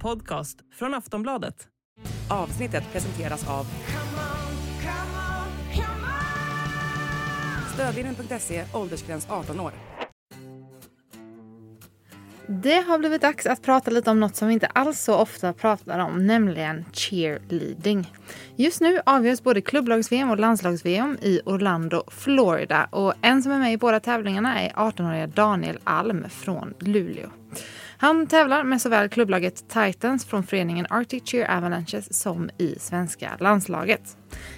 podcast från Aftonbladet. Avsnittet presenteras av Stödlinjen.se, åldersgräns 18 år. Det har blivit dags att prata lite om något som vi inte alls så ofta pratar om, nämligen cheerleading. Just nu avgörs både klubblags-VM och landslags-VM i Orlando, Florida. Och en som är med i båda tävlingarna är 18-åriga Daniel Alm från Luleå. Han tävlar med såväl klubblaget Titans från föreningen Arctic Cheer Avalanches som i svenska landslaget.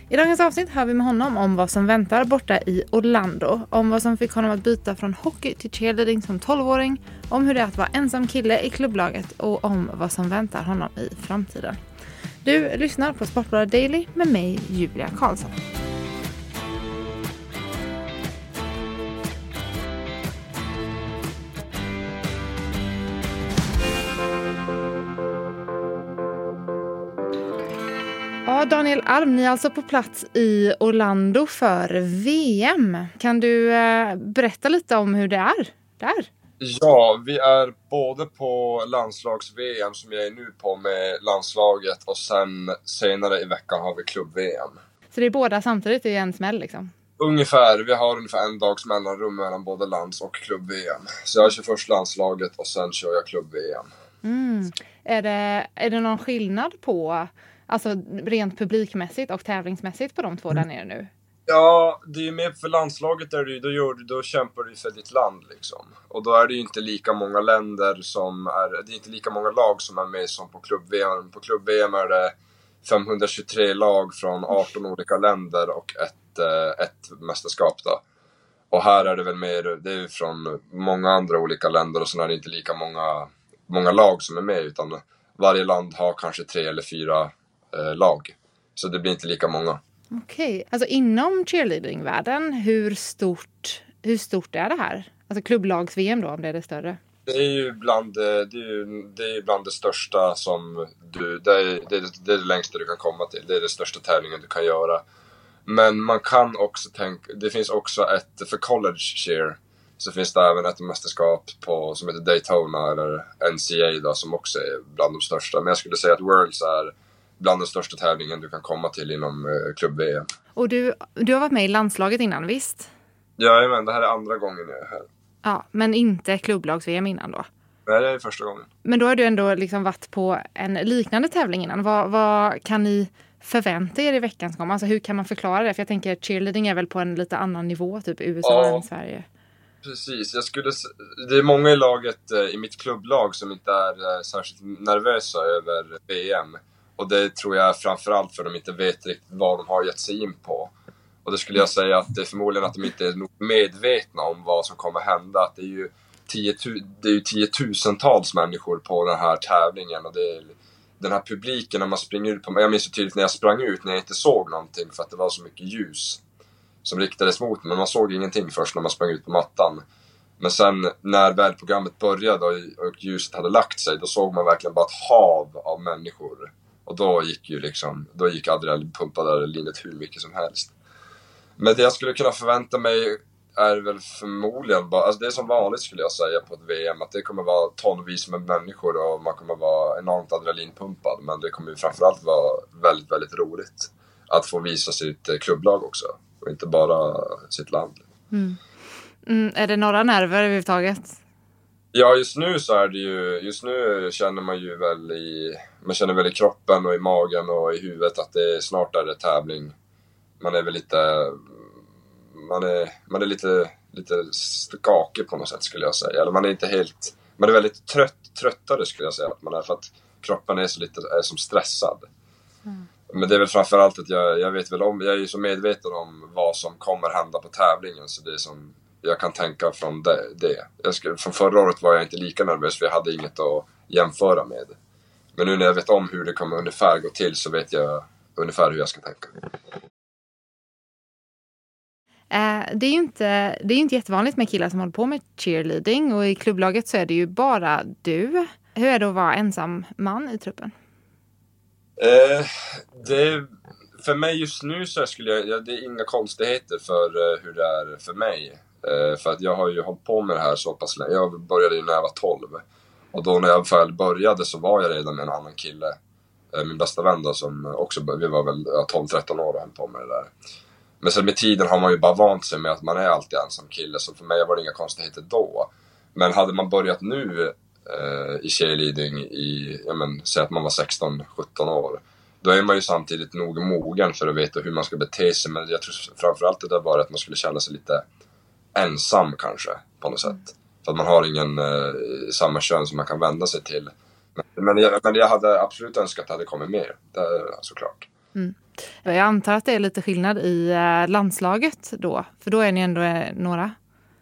I dagens avsnitt hör vi med honom om vad som väntar borta i Orlando, om vad som fick honom att byta från hockey till cheerleading som 12-åring, om hur det är att vara ensam kille i klubblaget och om vad som väntar honom i framtiden. Du lyssnar på Sportbladet Daily med mig, Julia Karlsson. Ja, Daniel Alm, ni är alltså på plats i Orlando för VM. Kan du eh, berätta lite om hur det är där? Ja, vi är både på landslags-VM som jag är nu på med landslaget och sen senare i veckan har vi klubb-VM. Så det är båda samtidigt i en smäll liksom? Ungefär, vi har ungefär en dags mellanrum mellan både lands och klubb-VM. Så jag kör först landslaget och sen kör jag klubb-VM. Mm. Är, det, är det någon skillnad på, alltså rent publikmässigt och tävlingsmässigt på de två där nere nu? Ja, det är ju mer för landslaget där du, då, gör du, då kämpar du för ditt land liksom. Och då är det ju inte lika många länder som är, det är inte lika många lag som är med som på klubb-VM. På klubb-VM är det 523 lag från 18 olika länder och ett, eh, ett mästerskap då. Och här är det väl mer, det är från många andra olika länder och sen är det inte lika många, många lag som är med utan varje land har kanske tre eller fyra lag. Så det blir inte lika många. Okej. Alltså inom cheerleadingvärlden, hur stort, hur stort är det här? Alltså klubblags-VM då, om det är det större? Det är ju bland, eh, det, är ju, det, är bland det största som du... Det är, det, är, det är det längsta du kan komma till. Det är den största tävlingen du kan göra. Men man kan också tänka... Det finns också ett... För college cheer så finns det även ett mästerskap på, som heter Daytona eller NCA då, som också är bland de största. Men jag skulle säga att Worlds är bland den största tävlingen du kan komma till inom eh, klubb-VM. Och du, du har varit med i landslaget innan, visst? Jajamän, det här är andra gången jag är här. Ja, men inte klubblags-VM innan då? Nej, det är första gången. Men då har du ändå liksom varit på en liknande tävling innan. Vad, vad kan ni förvänta er i veckans gång? Alltså hur kan man förklara det? För jag tänker cheerleading är väl på en lite annan nivå, typ USA Ja. än Sverige. Precis, jag skulle, det är många i laget, eh, i mitt klubblag, som inte är eh, särskilt nervösa över VM. Och det tror jag är framförallt för att de inte vet riktigt vad de har gett sig in på. Och det skulle jag säga att det är förmodligen att de inte är nog medvetna om vad som kommer hända. Att det är ju, tiotu- det är ju tiotusentals människor på den här tävlingen och det är den här publiken när man springer ut på... Jag minns så tydligt när jag sprang ut när jag inte såg någonting för att det var så mycket ljus som riktades mot mig. Men man såg ingenting först när man sprang ut på mattan. Men sen när väl programmet började och ljuset hade lagt sig, då såg man verkligen bara ett hav av människor. Och då gick ju liksom, då gick adrenalin pumpade adrenalinet hur mycket som helst. Men det jag skulle kunna förvänta mig är väl förmodligen bara, alltså det är som vanligt skulle jag säga på ett VM, att det kommer vara tonvis med människor och man kommer vara enormt adrenalinpumpad. Men det kommer ju framförallt vara väldigt, väldigt roligt att få visa sitt eh, klubblag också. Och inte bara sitt land. Mm, är det några nerver överhuvudtaget? Ja, just nu så är det ju, just nu känner man ju väl i, man känner väl i kroppen och i magen och i huvudet att det snart är det tävling. Man är väl lite, man är, man är lite, lite skakig på något sätt skulle jag säga. Eller man är inte helt, man är väldigt trött, tröttare skulle jag säga att man är för att kroppen är så lite, är som stressad. Men det är väl framförallt att jag, jag vet väl om, jag är ju så medveten om vad som kommer hända på tävlingen så det är som jag kan tänka från det. det. Jag skulle, från förra året var jag inte lika nervös för jag hade inget att jämföra med. Men nu när jag vet om hur det kommer ungefär gå till så vet jag ungefär hur jag ska tänka. Eh, det är ju inte, det är inte jättevanligt med killar som håller på med cheerleading och i klubblaget så är det ju bara du. Hur är det att vara ensam man i truppen? Eh, det, för mig just nu så skulle jag, ja, det är inga konstigheter för eh, hur det är för mig. Eh, för att jag har ju hållit på med det här så pass länge. Jag började ju när jag var 12. Och då när jag väl började så var jag redan med en annan kille. Eh, min bästa vän då som också, vi var väl 12-13 år och höll på med det där. Men sen med tiden har man ju bara vant sig med att man är alltid ensam kille, så för mig var det inga konstigheter då. Men hade man börjat nu eh, i cheerleading i, ja men, säg att man var 16-17 år. Då är man ju samtidigt nog mogen för att veta hur man ska bete sig, men jag tror framförallt det där var att man skulle känna sig lite ensam kanske, på något sätt. För att man har ingen eh, samma kön som man kan vända sig till. Men, men, jag, men jag hade absolut önskat att det hade kommit mer, det, såklart. Mm. Jag antar att det är lite skillnad i eh, landslaget då, för då är ni ändå eh, några?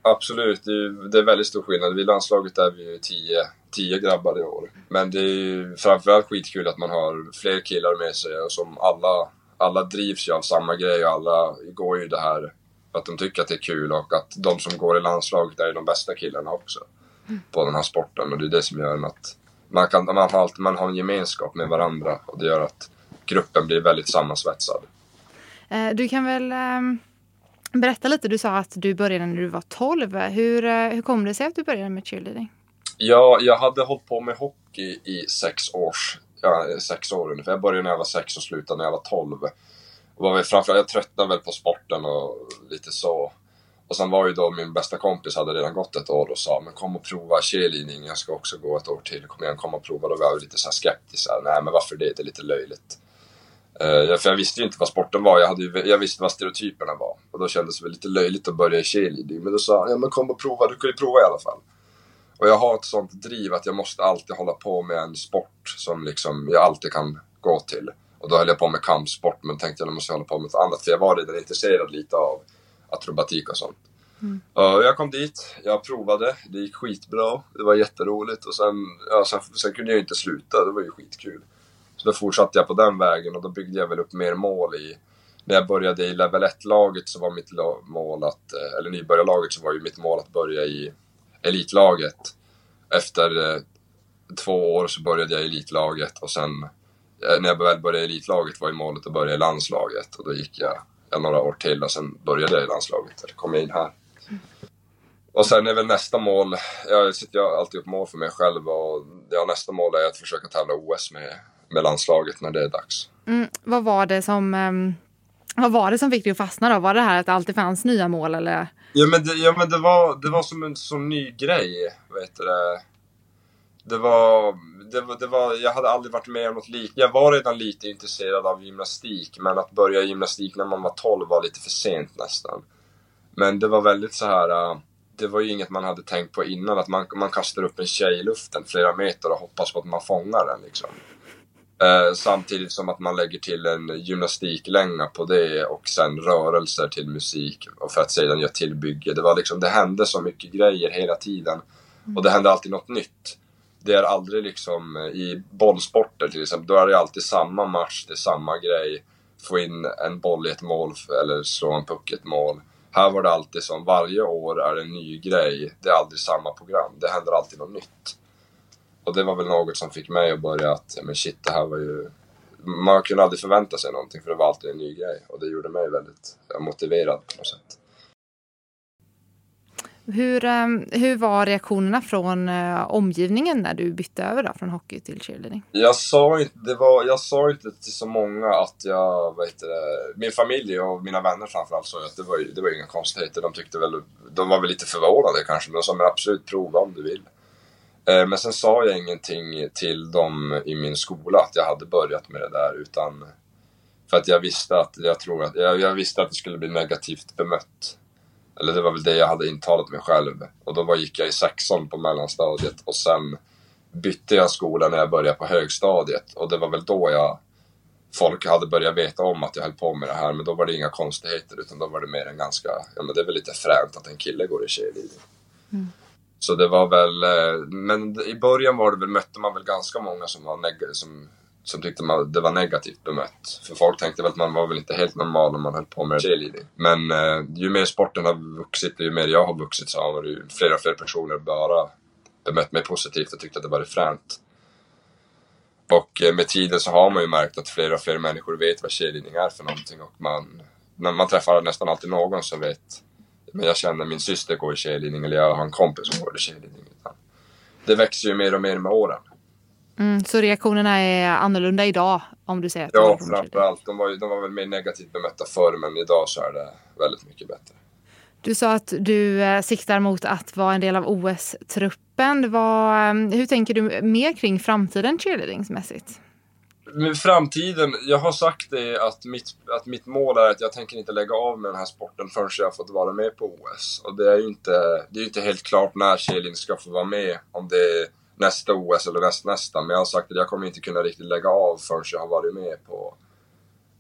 Absolut, det är, det är väldigt stor skillnad. Vid landslaget är vi tio, tio grabbar i år. Men det är ju framförallt skitkul att man har fler killar med sig och som alla, alla drivs ju av samma grej och alla går ju det här att de tycker att det är kul och att de som går i landslaget är de bästa killarna också på den här sporten och det är det som gör att man, kan, man, har, alltid, man har en gemenskap med varandra och det gör att gruppen blir väldigt sammansvetsad. Eh, du kan väl ehm, berätta lite, du sa att du började när du var 12. Hur, eh, hur kom det sig att du började med cheerleading? Ja, jag hade hållit på med hockey i sex, års, ja, sex år ungefär. Jag började när jag var sex och slutade när jag var 12. Var väl framförallt, jag tröttnade väl på sporten och lite så. Och sen var ju då min bästa kompis hade redan gått ett år och sa men kom och prova cheerleading, jag ska också gå ett år till, kom igen kom och prova. Då var jag lite så skeptisk, nej men varför det, det är lite löjligt. Uh, för jag visste ju inte vad sporten var, jag, hade ju, jag visste vad stereotyperna var. Och då kändes det väl lite löjligt att börja i cheerleading. Men då sa han, ja men kom och prova, du kan ju prova i alla fall. Och jag har ett sånt driv att jag måste alltid hålla på med en sport som liksom jag alltid kan gå till. Och då höll jag på med kampsport men tänkte att jag måste hålla på med något annat för jag var redan intresserad lite av akrobatik och sånt. Mm. Uh, jag kom dit, jag provade, det gick skitbra, det var jätteroligt och sen, ja, sen, sen kunde jag inte sluta, det var ju skitkul. Så då fortsatte jag på den vägen och då byggde jag väl upp mer mål i när jag började i level 1-laget så var mitt mål att, eh, eller nybörjarlaget så var ju mitt mål att börja i elitlaget. Efter eh, två år så började jag i elitlaget och sen när jag väl började i elitlaget var ju målet att börja i landslaget och då gick jag, jag några år till och sen började jag i landslaget, eller kom jag in här. Och sen är väl nästa mål, jag sätter ju alltid upp mål för mig själv och ja, nästa mål är att försöka tävla OS med, med landslaget när det är dags. Mm, vad var det som um, vad var det som fick dig att fastna då? Var det här att det alltid fanns nya mål eller? Ja men det, ja, men det, var, det var som en sån ny grej, vet du det. Det var, det var, det var, jag hade aldrig varit med om något liknande. Jag var redan lite intresserad av gymnastik, men att börja gymnastik när man var 12 var lite för sent nästan. Men det var väldigt så här. Äh, det var ju inget man hade tänkt på innan, att man, man kastar upp en tjej i luften flera meter och hoppas på att man fångar den liksom. Eh, samtidigt som att man lägger till en gymnastiklänga på det och sen rörelser till musik och för att sedan göra tillbygge. Det, var liksom, det hände så mycket grejer hela tiden och det hände alltid något nytt. Det är aldrig liksom eh, i bollsporter till exempel, då är det alltid samma match, det är samma grej. Få in en boll i ett mål eller slå en puck i ett mål. Här var det alltid som varje år är det en ny grej. Det är aldrig samma program. Det händer alltid något nytt. Och det var väl något som fick mig att börja att, men shit, det här var ju... Man kunde aldrig förvänta sig någonting för det var alltid en ny grej. Och det gjorde mig väldigt motiverad på något sätt. Hur, ehm, hur var reaktionerna från eh, omgivningen när du bytte över då, från hockey till cheerleading? Jag sa inte, det var, jag sa inte till så många att jag, vad heter det, min familj och mina vänner framförallt sa att det var, det var inga konstigheter. De tyckte väl, de var väl lite förvånade kanske, men de sa men absolut prova om du vill. Eh, men sen sa jag ingenting till dem i min skola att jag hade börjat med det där utan för att jag visste att jag tror att jag, jag, visste att det skulle bli negativt bemött. Eller det var väl det jag hade intalat mig själv. Och då var, gick jag i sexan på mellanstadiet och sen bytte jag skola när jag började på högstadiet och det var väl då jag folk hade börjat veta om att jag höll på med det här men då var det inga konstigheter utan då var det mer en ganska, ja men det är väl lite fränt att en kille går i cheerleading. Mm. Så det var väl, eh, men i början var det väl, mötte man väl ganska många som, var neg- som, som tyckte man, det var negativt bemött. För folk tänkte väl att man var väl inte helt normal om man höll på med cheerleading. Men eh, ju mer sporten har vuxit, och ju mer jag har vuxit så har ju fler och fler personer bara bemött mig positivt och tyckt att det varit fränt. Och eh, med tiden så har man ju märkt att fler och fler människor vet vad cheerleading är för någonting och man, när man träffar nästan alltid någon som vet men jag känner min syster går i cheerleading eller jag har en kompis som går i cheerleading. det växer ju mer och mer med åren. Mm, så reaktionerna är annorlunda idag om du säger att Ja, framförallt. De var, ju, de var väl mer negativt bemötta förr, men idag så är det väldigt mycket bättre. Du sa att du eh, siktar mot att vara en del av OS-truppen. eh, hur tänker du mer kring framtiden cheerleadingsmässigt? Med framtiden, jag har sagt det att mitt, att mitt mål är att jag tänker inte lägga av med den här sporten förrän jag har fått vara med på OS. Och det är ju inte, det är inte helt klart när cheerleading ska få vara med, om det är nästa OS eller nästnästa. Men jag har sagt att jag kommer inte kunna riktigt lägga av förrän jag har varit med på,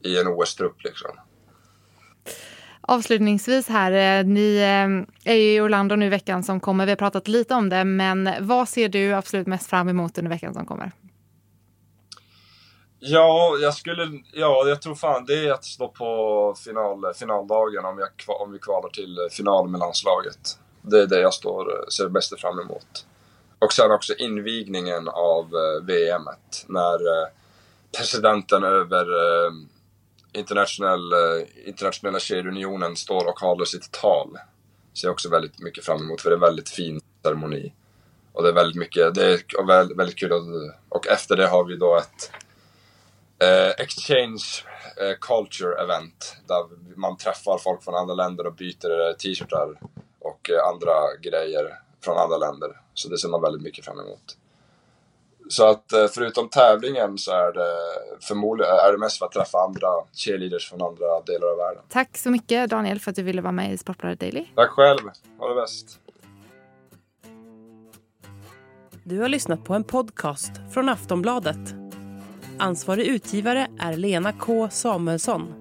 i en OS-trupp liksom. Avslutningsvis här, eh, ni eh, är ju i Orlando nu i veckan som kommer. Vi har pratat lite om det, men vad ser du absolut mest fram emot under veckan som kommer? Ja, jag skulle, ja, jag tror fan det är att stå på final, finaldagen om, jag, om vi kvalar till final med landslaget. Det är det jag står, ser bäst fram emot. Och sen också invigningen av eh, VM när eh, presidenten över eh, internationell, eh, internationella kedjeunionen står och håller sitt tal. Ser jag också väldigt mycket fram emot för det är en väldigt fin ceremoni. Och det är väldigt mycket, det är väldigt, väldigt kul och, och efter det har vi då ett eh, exchange eh, culture event där man träffar folk från andra länder och byter eh, t-shirtar och eh, andra grejer från andra länder. Så det ser man väldigt mycket fram emot. Så att eh, förutom tävlingen så är det förmodligen är det mest för att träffa andra cheerleaders från andra delar av världen. Tack så mycket Daniel för att du ville vara med i Sportbladet Daily. Tack själv. Ha det bäst. Du har lyssnat på en podcast från Aftonbladet. Ansvarig utgivare är Lena K Samuelsson.